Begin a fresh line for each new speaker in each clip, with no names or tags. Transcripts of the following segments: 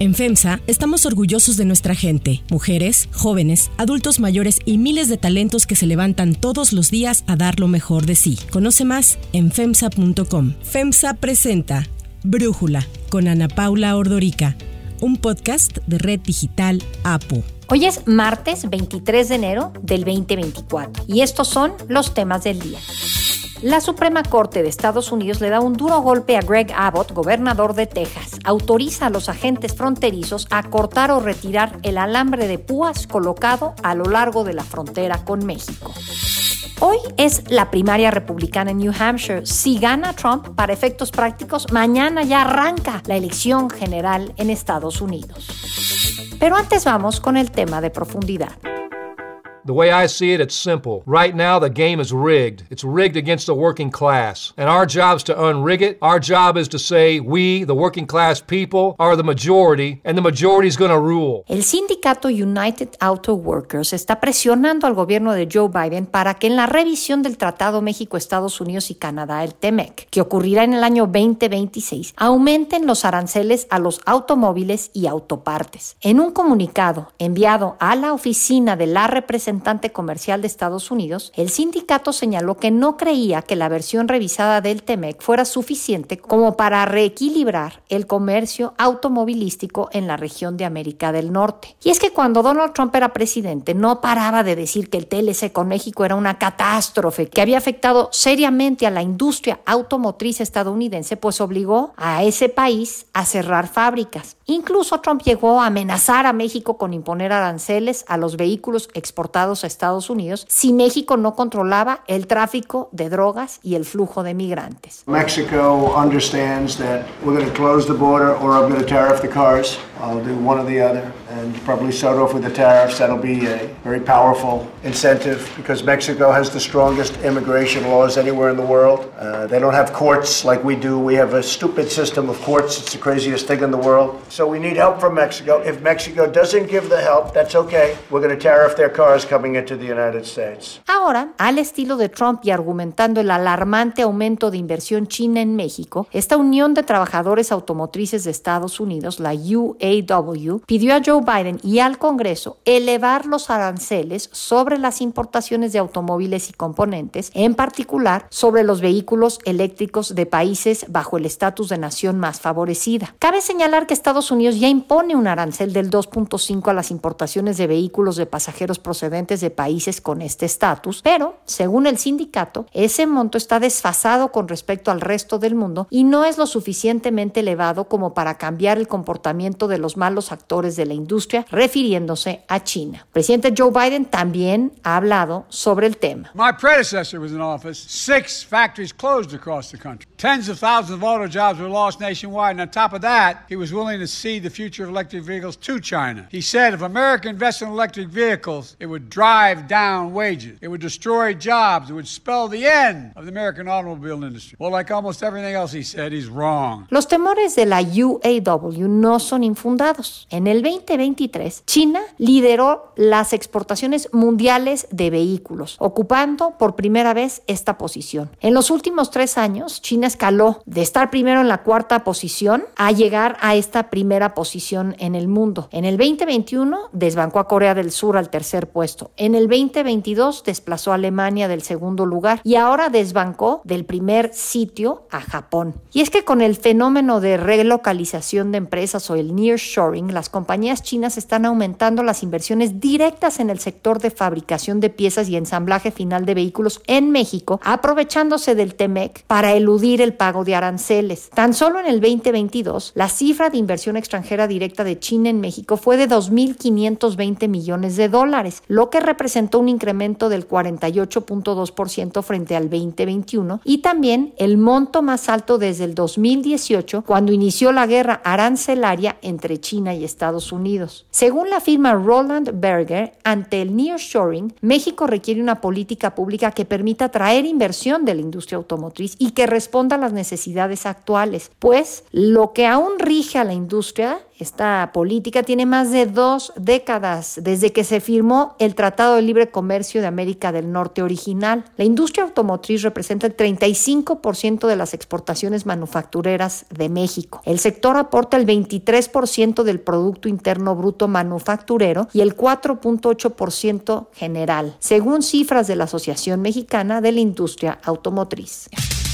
En FEMSA estamos orgullosos de nuestra gente, mujeres, jóvenes, adultos mayores y miles de talentos que se levantan todos los días a dar lo mejor de sí. Conoce más en FEMSA.com. FEMSA presenta Brújula con Ana Paula Ordorica, un podcast de Red Digital APO.
Hoy es martes 23 de enero del 2024 y estos son los temas del día. La Suprema Corte de Estados Unidos le da un duro golpe a Greg Abbott, gobernador de Texas. Autoriza a los agentes fronterizos a cortar o retirar el alambre de púas colocado a lo largo de la frontera con México. Hoy es la primaria republicana en New Hampshire. Si gana Trump, para efectos prácticos, mañana ya arranca la elección general en Estados Unidos. Pero antes vamos con el tema de profundidad.
The way I see it, it's simple. Right now, the game is rigged. It's rigged against the working class. And our job is to unrig it. Our job is to say we, the working class people, are the majority, and the majority is going to rule.
El sindicato United Auto Workers está presionando al gobierno de Joe Biden para que en la revisión del Tratado México-Estados Unidos y Canadá, el TEMEC, que ocurrirá en el año 2026, aumenten los aranceles a los automóviles y autopartes. En un comunicado enviado a la oficina de la representación representante comercial de Estados Unidos, el sindicato señaló que no creía que la versión revisada del TEMEC fuera suficiente como para reequilibrar el comercio automovilístico en la región de América del Norte. Y es que cuando Donald Trump era presidente no paraba de decir que el TLC con México era una catástrofe que había afectado seriamente a la industria automotriz estadounidense, pues obligó a ese país a cerrar fábricas. Incluso Trump llegó a amenazar a México con imponer aranceles a los vehículos exportados a Estados Unidos si México no controlaba el tráfico de drogas y el flujo de migrantes.
Mexico understands that we're going to close the border or I'm going to tariff the cars. I'll do one or the other and probably start off with the tariffs. That'll be a very powerful incentive because Mexico has the strongest immigration laws anywhere in the world. Uh, they don't have courts like we do. We have a stupid system of courts. It's the craziest thing in the world. We need help from Mexico. If Mexico doesn't give the help, that's okay. We're going to tariff their cars coming into the United States.
Ahora, al estilo de Trump y argumentando el alarmante aumento de inversión china en México, esta Unión de Trabajadores Automotrices de Estados Unidos, la UAW, pidió a Joe Biden y al Congreso elevar los aranceles sobre las importaciones de automóviles y componentes, en particular sobre los vehículos eléctricos de países bajo el estatus de nación más favorecida. Cabe señalar que Estados Unidos ya impone un arancel del 2.5 a las importaciones de vehículos de pasajeros procedentes de países con este estatus, pero, según el sindicato, ese monto está desfasado con respecto al resto del mundo y no es lo suficientemente elevado como para cambiar el comportamiento de los malos actores de la industria, refiriéndose a China. El presidente Joe Biden también ha hablado sobre el tema.
My predecessor was in office. Six factories closed across the country. Tens of thousands of auto jobs were lost nationwide. And on top of that, he was willing to cede the future of electric vehicles to China. He said if America invested in electric vehicles, it would drive down wages. It would destroy jobs. It would spell the end of the American automobile industry. Well, like almost everything else he said, he's wrong.
Los temores de la UAW no son infundados. En el 2023, China lideró las exportaciones mundiales de vehículos, ocupando por primera vez esta posición. En los últimos tres años, China escaló de estar primero en la cuarta posición a llegar a esta primera posición en el mundo. En el 2021 desbancó a Corea del Sur al tercer puesto. En el 2022 desplazó a Alemania del segundo lugar y ahora desbancó del primer sitio a Japón. Y es que con el fenómeno de relocalización de empresas o el nearshoring, las compañías chinas están aumentando las inversiones directas en el sector de fabricación de piezas y ensamblaje final de vehículos en México, aprovechándose del TEMEC para eludir el pago de aranceles. Tan solo en el 2022, la cifra de inversión extranjera directa de China en México fue de 2.520 millones de dólares, lo que representó un incremento del 48.2% frente al 2021 y también el monto más alto desde el 2018, cuando inició la guerra arancelaria entre China y Estados Unidos. Según la firma Roland Berger, ante el nearshoring, México requiere una política pública que permita atraer inversión de la industria automotriz y que responda a las necesidades actuales, pues lo que aún rige a la industria Esta política tiene más de dos décadas desde que se firmó el Tratado de Libre Comercio de América del Norte original. La industria automotriz representa el 35% de las exportaciones manufactureras de México. El sector aporta el 23% del Producto Interno Bruto manufacturero y el 4.8% general, según cifras de la Asociación Mexicana de la Industria Automotriz.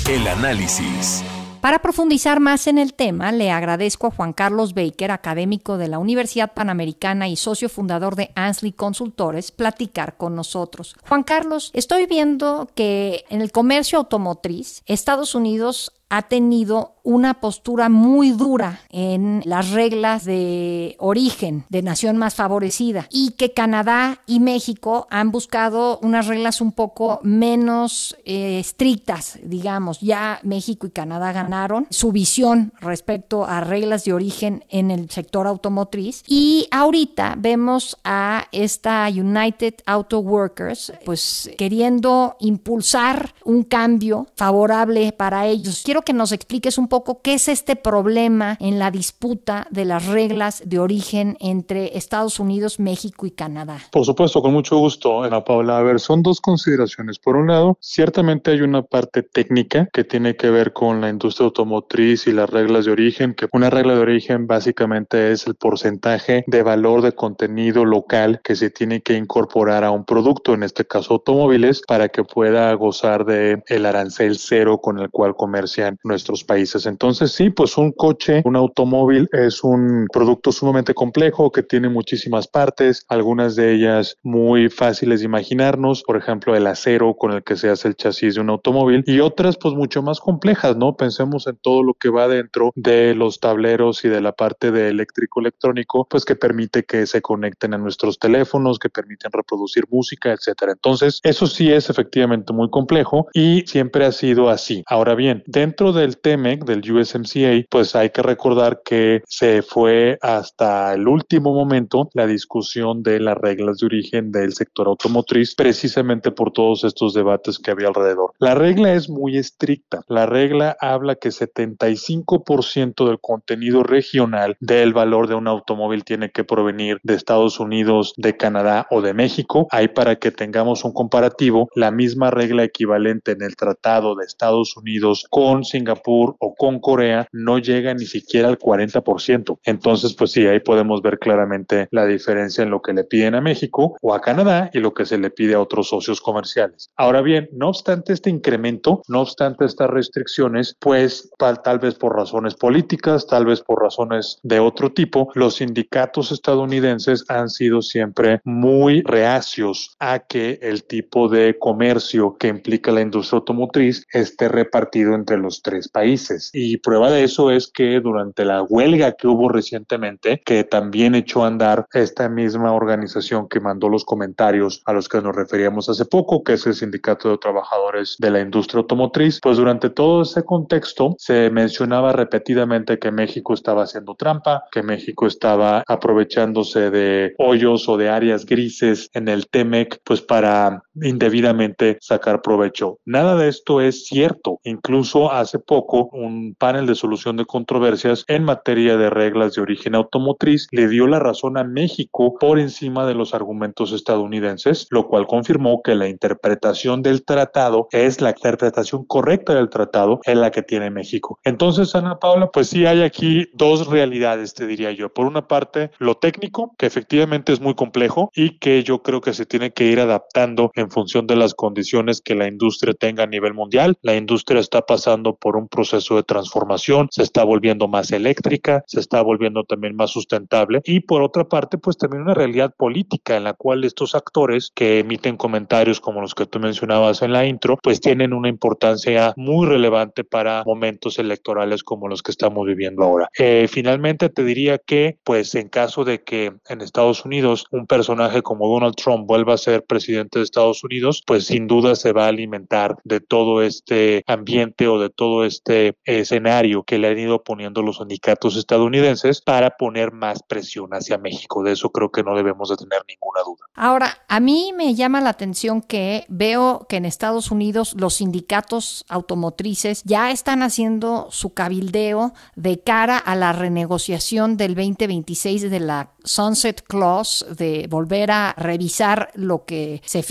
El análisis.
Para profundizar más en el tema, le agradezco a Juan Carlos Baker, académico de la Universidad Panamericana y socio fundador de Ansley Consultores, platicar con nosotros. Juan Carlos, estoy viendo que en el comercio automotriz, Estados Unidos ha tenido una postura muy dura en las reglas de origen de nación más favorecida y que Canadá y México han buscado unas reglas un poco menos eh, estrictas, digamos. Ya México y Canadá ganaron su visión respecto a reglas de origen en el sector automotriz y ahorita vemos a esta United Auto Workers pues queriendo impulsar un cambio favorable para ellos que nos expliques un poco qué es este problema en la disputa de las reglas de origen entre Estados Unidos, México y Canadá.
Por supuesto, con mucho gusto, Ana Paula. A ver, son dos consideraciones. Por un lado, ciertamente hay una parte técnica que tiene que ver con la industria automotriz y las reglas de origen, que una regla de origen básicamente es el porcentaje de valor de contenido local que se tiene que incorporar a un producto, en este caso automóviles, para que pueda gozar de el arancel cero con el cual comercia nuestros países. Entonces, sí, pues un coche, un automóvil es un producto sumamente complejo que tiene muchísimas partes, algunas de ellas muy fáciles de imaginarnos, por ejemplo, el acero con el que se hace el chasis de un automóvil y otras pues mucho más complejas, ¿no? Pensemos en todo lo que va dentro de los tableros y de la parte de eléctrico electrónico, pues que permite que se conecten a nuestros teléfonos, que permiten reproducir música, etcétera. Entonces, eso sí es efectivamente muy complejo y siempre ha sido así. Ahora bien, dentro Dentro del TEMEC, del USMCA, pues hay que recordar que se fue hasta el último momento la discusión de las reglas de origen del sector automotriz, precisamente por todos estos debates que había alrededor. La regla es muy estricta. La regla habla que 75% del contenido regional del valor de un automóvil tiene que provenir de Estados Unidos, de Canadá o de México. Ahí para que tengamos un comparativo, la misma regla equivalente en el Tratado de Estados Unidos con Singapur o con Corea no llega ni siquiera al 40%. Entonces, pues sí, ahí podemos ver claramente la diferencia en lo que le piden a México o a Canadá y lo que se le pide a otros socios comerciales. Ahora bien, no obstante este incremento, no obstante estas restricciones, pues tal, tal vez por razones políticas, tal vez por razones de otro tipo, los sindicatos estadounidenses han sido siempre muy reacios a que el tipo de comercio que implica la industria automotriz esté repartido entre los tres países. Y prueba de eso es que durante la huelga que hubo recientemente, que también echó a andar esta misma organización que mandó los comentarios a los que nos referíamos hace poco, que es el Sindicato de Trabajadores de la Industria Automotriz, pues durante todo ese contexto se mencionaba repetidamente que México estaba haciendo trampa, que México estaba aprovechándose de hoyos o de áreas grises en el TEMEC, pues para indebidamente sacar provecho. Nada de esto es cierto. Incluso hace poco un panel de solución de controversias en materia de reglas de origen automotriz le dio la razón a México por encima de los argumentos estadounidenses, lo cual confirmó que la interpretación del tratado es la interpretación correcta del tratado en la que tiene México. Entonces, Ana Paula, pues sí hay aquí dos realidades, te diría yo. Por una parte, lo técnico, que efectivamente es muy complejo y que yo creo que se tiene que ir adaptando en función de las condiciones que la industria tenga a nivel mundial. La industria está pasando por un proceso de transformación, se está volviendo más eléctrica, se está volviendo también más sustentable y por otra parte, pues también una realidad política en la cual estos actores que emiten comentarios como los que tú mencionabas en la intro, pues tienen una importancia muy relevante para momentos electorales como los que estamos viviendo ahora. Eh, finalmente te diría que, pues en caso de que en Estados Unidos un personaje como Donald Trump vuelva a ser presidente de Estados Estados Unidos, pues sin duda se va a alimentar de todo este ambiente o de todo este escenario que le han ido poniendo los sindicatos estadounidenses para poner más presión hacia México. De eso creo que no debemos de tener ninguna duda.
Ahora, a mí me llama la atención que veo que en Estados Unidos los sindicatos automotrices ya están haciendo su cabildeo de cara a la renegociación del 2026 de la Sunset Clause, de volver a revisar lo que se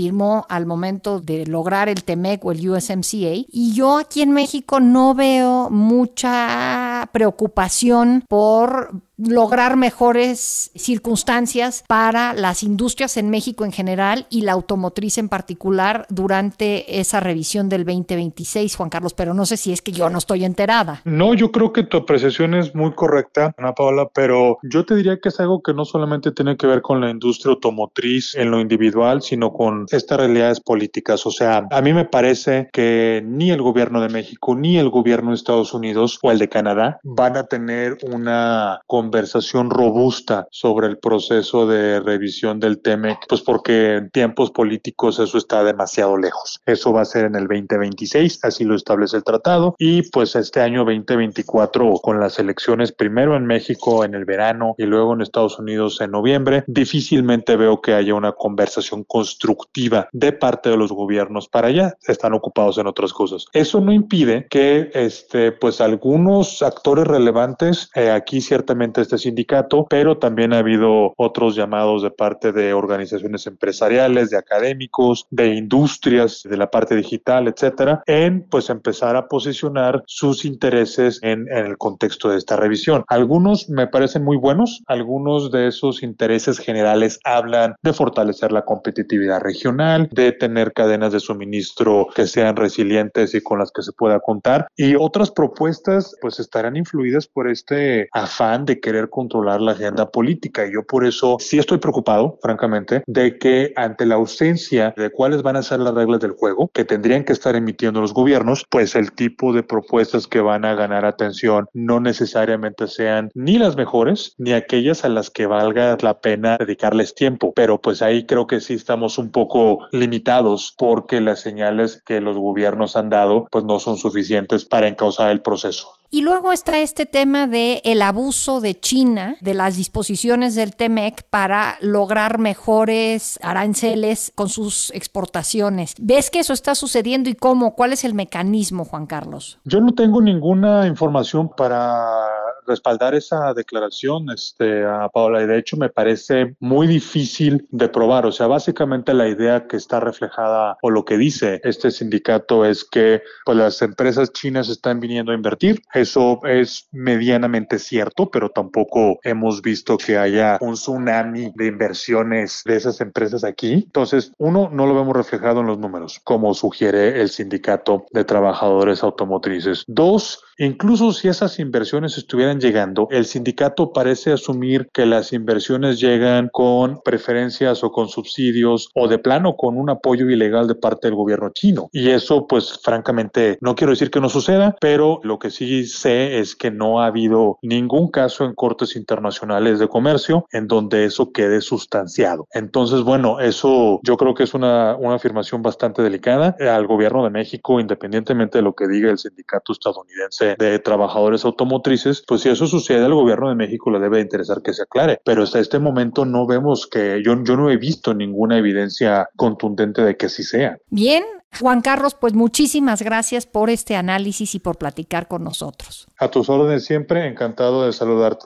al momento de lograr el TEMEC o el USMCA. Y yo aquí en México no veo mucha preocupación por lograr mejores circunstancias para las industrias en México en general y la automotriz en particular durante esa revisión del 2026, Juan Carlos, pero no sé si es que yo no estoy enterada.
No, yo creo que tu apreciación es muy correcta, Ana Paula, pero yo te diría que es algo que no solamente tiene que ver con la industria automotriz en lo individual, sino con estas realidades políticas. O sea, a mí me parece que ni el gobierno de México ni el gobierno de Estados Unidos o el de Canadá van a tener una conversación robusta sobre el proceso de revisión del TEMEC, pues porque en tiempos políticos eso está demasiado lejos. Eso va a ser en el 2026, así lo establece el tratado, y pues este año 2024 con las elecciones primero en México en el verano y luego en Estados Unidos en noviembre, difícilmente veo que haya una conversación constructiva de parte de los gobiernos para allá. Están ocupados en otras cosas. Eso no impide que este, pues algunos actores relevantes, eh, aquí ciertamente este sindicato, pero también ha habido otros llamados de parte de organizaciones empresariales, de académicos, de industrias, de la parte digital, etcétera, en pues empezar a posicionar sus intereses en, en el contexto de esta revisión. Algunos me parecen muy buenos, algunos de esos intereses generales hablan de fortalecer la competitividad regional, de tener cadenas de suministro que sean resilientes y con las que se pueda contar, y otras propuestas pues estarán influidas por este afán de querer controlar la agenda política. Y yo por eso sí estoy preocupado, francamente, de que ante la ausencia de cuáles van a ser las reglas del juego que tendrían que estar emitiendo los gobiernos, pues el tipo de propuestas que van a ganar atención no necesariamente sean ni las mejores ni aquellas a las que valga la pena dedicarles tiempo. Pero pues ahí creo que sí estamos un poco limitados porque las señales que los gobiernos han dado pues no son suficientes para encauzar el proceso.
Y luego está este tema de el abuso de China de las disposiciones del TEMEC para lograr mejores aranceles con sus exportaciones. ¿Ves que eso está sucediendo y cómo? ¿Cuál es el mecanismo, Juan Carlos?
Yo no tengo ninguna información para respaldar esa declaración, este, a Paola, y de hecho me parece muy difícil de probar. O sea, básicamente la idea que está reflejada o lo que dice este sindicato es que pues, las empresas chinas están viniendo a invertir. Eso es medianamente cierto, pero tampoco hemos visto que haya un tsunami de inversiones de esas empresas aquí. Entonces, uno, no lo vemos reflejado en los números, como sugiere el sindicato de trabajadores automotrices. Dos, Incluso si esas inversiones estuvieran llegando, el sindicato parece asumir que las inversiones llegan con preferencias o con subsidios o de plano con un apoyo ilegal de parte del gobierno chino. Y eso, pues francamente, no quiero decir que no suceda, pero lo que sí sé es que no ha habido ningún caso en cortes internacionales de comercio en donde eso quede sustanciado. Entonces, bueno, eso yo creo que es una, una afirmación bastante delicada al gobierno de México, independientemente de lo que diga el sindicato estadounidense de, trabajadores automotrices, pues si eso sucede al gobierno de México le debe interesar que se aclare. Pero hasta este momento no vemos que, yo, yo no he visto ninguna evidencia contundente de que así sea.
Bien, Juan Carlos, pues muchísimas gracias por este análisis y por platicar con nosotros.
A tus órdenes siempre, encantado de saludarte.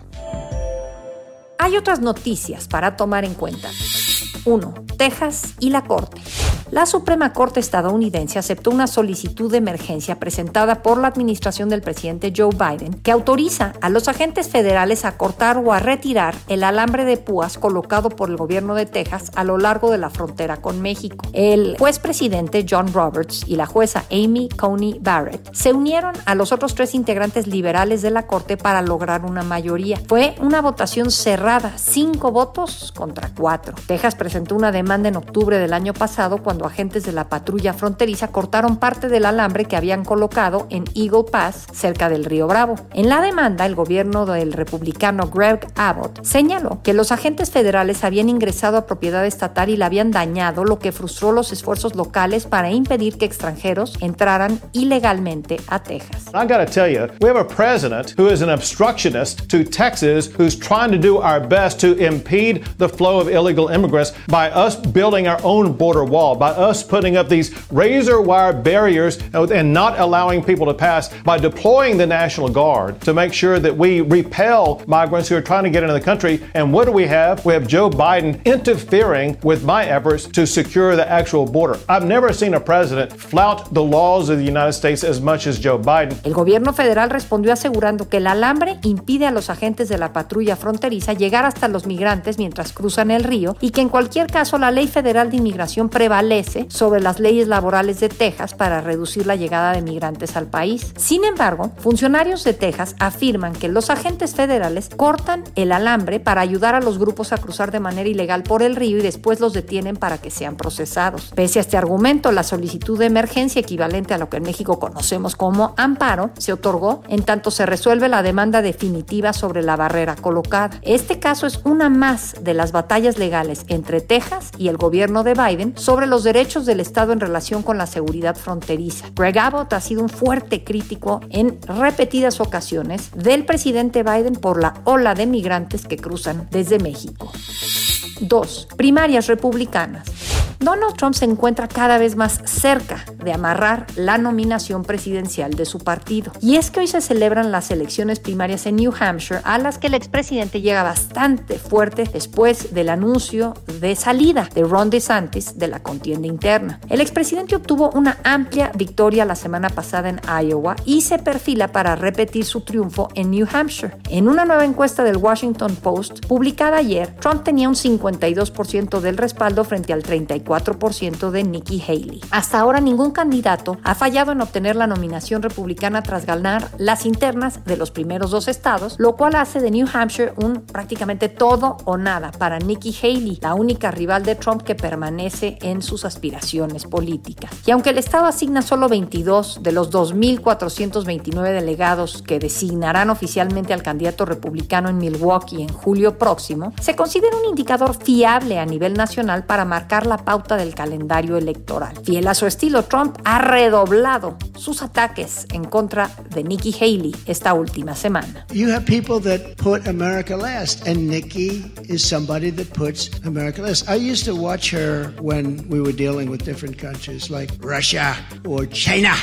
Hay otras noticias para tomar en cuenta. 1. Texas y la Corte. La Suprema Corte estadounidense aceptó una solicitud de emergencia presentada por la administración del presidente Joe Biden que autoriza a los agentes federales a cortar o a retirar el alambre de púas colocado por el gobierno de Texas a lo largo de la frontera con México. El juez presidente John Roberts y la jueza Amy Coney Barrett se unieron a los otros tres integrantes liberales de la Corte para lograr una mayoría. Fue una votación cerrada, cinco votos contra cuatro. Texas presentó una demanda en octubre del año pasado cuando agentes de la patrulla fronteriza cortaron parte del alambre que habían colocado en Eagle Pass, cerca del río Bravo. En la demanda, el gobierno del republicano Greg Abbott señaló que los agentes federales habían ingresado a propiedad estatal y la habían dañado, lo que frustró los esfuerzos locales para impedir que extranjeros entraran ilegalmente a Texas.
I gotta tell you, we have a president who is an obstructionist to Texas who's trying to do our best to impede the flow of illegal immigrants by us building our own border wall, by us putting up these razor wire barriers and not allowing people to pass, by deploying the National Guard to make sure that we repel migrants who are trying to get into the country. And what do we have? We have Joe Biden interfering with my efforts to secure the actual border. I've never seen a president flout the laws of the United States as much as Joe Biden.
El gobierno federal respondió asegurando que el alambre impide a los agentes de la patrulla fronteriza llegar hasta los migrantes mientras cruzan el río y que en cualquier caso la ley federal de inmigración prevalece sobre las leyes laborales de Texas para reducir la llegada de migrantes al país. Sin embargo, funcionarios de Texas afirman que los agentes federales cortan el alambre para ayudar a los grupos a cruzar de manera ilegal por el río y después los detienen para que sean procesados. Pese a este argumento, la solicitud de emergencia equivalente a lo que en México conocemos como amparo se otorgó en tanto se resuelve la demanda definitiva sobre la barrera colocada. Este caso es una más de las batallas legales entre Texas y el gobierno de Biden sobre los derechos del Estado en relación con la seguridad fronteriza. Greg Abbott ha sido un fuerte crítico en repetidas ocasiones del presidente Biden por la ola de migrantes que cruzan desde México. 2. Primarias republicanas. Donald Trump se encuentra cada vez más cerca de amarrar la nominación presidencial de su partido. Y es que hoy se celebran las elecciones primarias en New Hampshire, a las que el expresidente llega bastante fuerte después del anuncio de salida de Ron DeSantis de la contienda interna. El expresidente obtuvo una amplia victoria la semana pasada en Iowa y se perfila para repetir su triunfo en New Hampshire. En una nueva encuesta del Washington Post publicada ayer, Trump tenía un 52% del respaldo frente al 34% de Nikki Haley. Hasta ahora ningún candidato ha fallado en obtener la nominación republicana tras ganar las internas de los primeros dos estados, lo cual hace de New Hampshire un prácticamente todo o nada para Nikki Haley, la única rival de Trump que permanece en sus aspiraciones políticas. Y aunque el estado asigna solo 22 de los 2.429 delegados que designarán oficialmente al candidato republicano en Milwaukee en julio próximo, se considera un indicador fiable a nivel nacional para marcar la pauta del calendario electoral. Fiel a su estilo, Trump ha redoblado sus ataques en contra de Nikki Haley esta última semana.
You have people that put America last, and Nikki is somebody that puts America last. I used to watch her when we were dealing with different countries like Russia or China.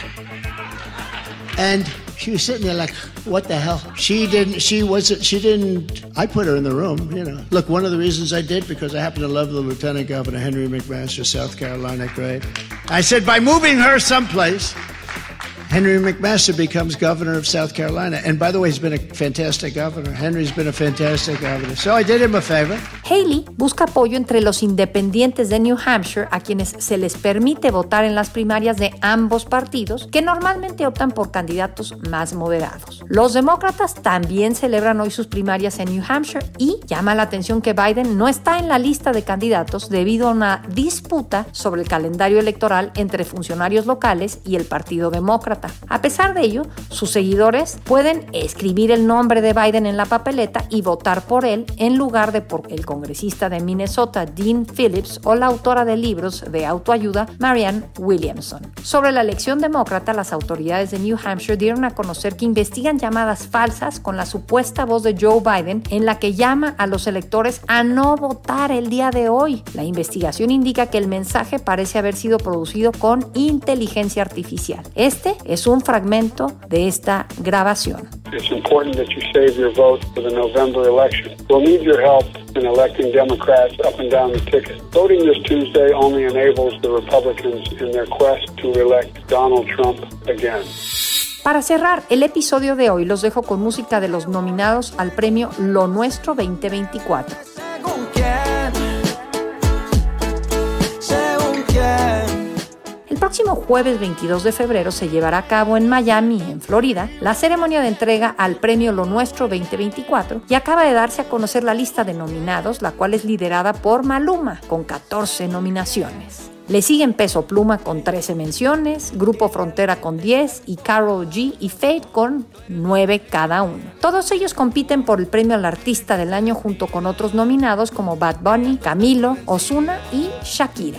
And she was sitting there like, what the hell? She didn't, she wasn't, she didn't, I put her in the room, you know. Look, one of the reasons I did, because I happen to love the Lieutenant Governor, Henry McMaster, South Carolina, great. I said, by moving her someplace, Henry McMaster becomes governor of South Carolina. And by the way, he's been a fantastic governor. Henry's been a fantastic governor. So I did him a favor.
Haley busca apoyo entre los independientes de New Hampshire a quienes se les permite votar en las primarias de ambos partidos, que normalmente optan por candidatos más moderados. Los demócratas también celebran hoy sus primarias en New Hampshire y llama la atención que Biden no está en la lista de candidatos debido a una disputa sobre el calendario electoral entre funcionarios locales y el Partido Demócrata. A pesar de ello, sus seguidores pueden escribir el nombre de Biden en la papeleta y votar por él en lugar de por el congresista de Minnesota, Dean Phillips, o la autora de libros de autoayuda, Marianne Williamson. Sobre la elección demócrata, las autoridades de New Hampshire dieron a conocer que investigan llamadas falsas con la supuesta voz de Joe Biden en la que llama a los electores a no votar el día de hoy. La investigación indica que el mensaje parece haber sido producido con inteligencia artificial. Este es un fragmento de esta grabación.
It's important that you save your vote for the November election. We'll need your help in electing Democrats up and down the ticket. Voting this Tuesday only enables the Republicans in their quest to elect Donald Trump again.
Para cerrar el episodio de hoy, los dejo con música de los nominados al premio Lo Nuestro 2024. Próximo jueves 22 de febrero se llevará a cabo en Miami, en Florida, la ceremonia de entrega al premio Lo Nuestro 2024 y acaba de darse a conocer la lista de nominados, la cual es liderada por Maluma, con 14 nominaciones. Le siguen Peso Pluma con 13 menciones, Grupo Frontera con 10 y Carol G y Fate con 9 cada uno. Todos ellos compiten por el premio al artista del año junto con otros nominados como Bad Bunny, Camilo, Ozuna y Shakira.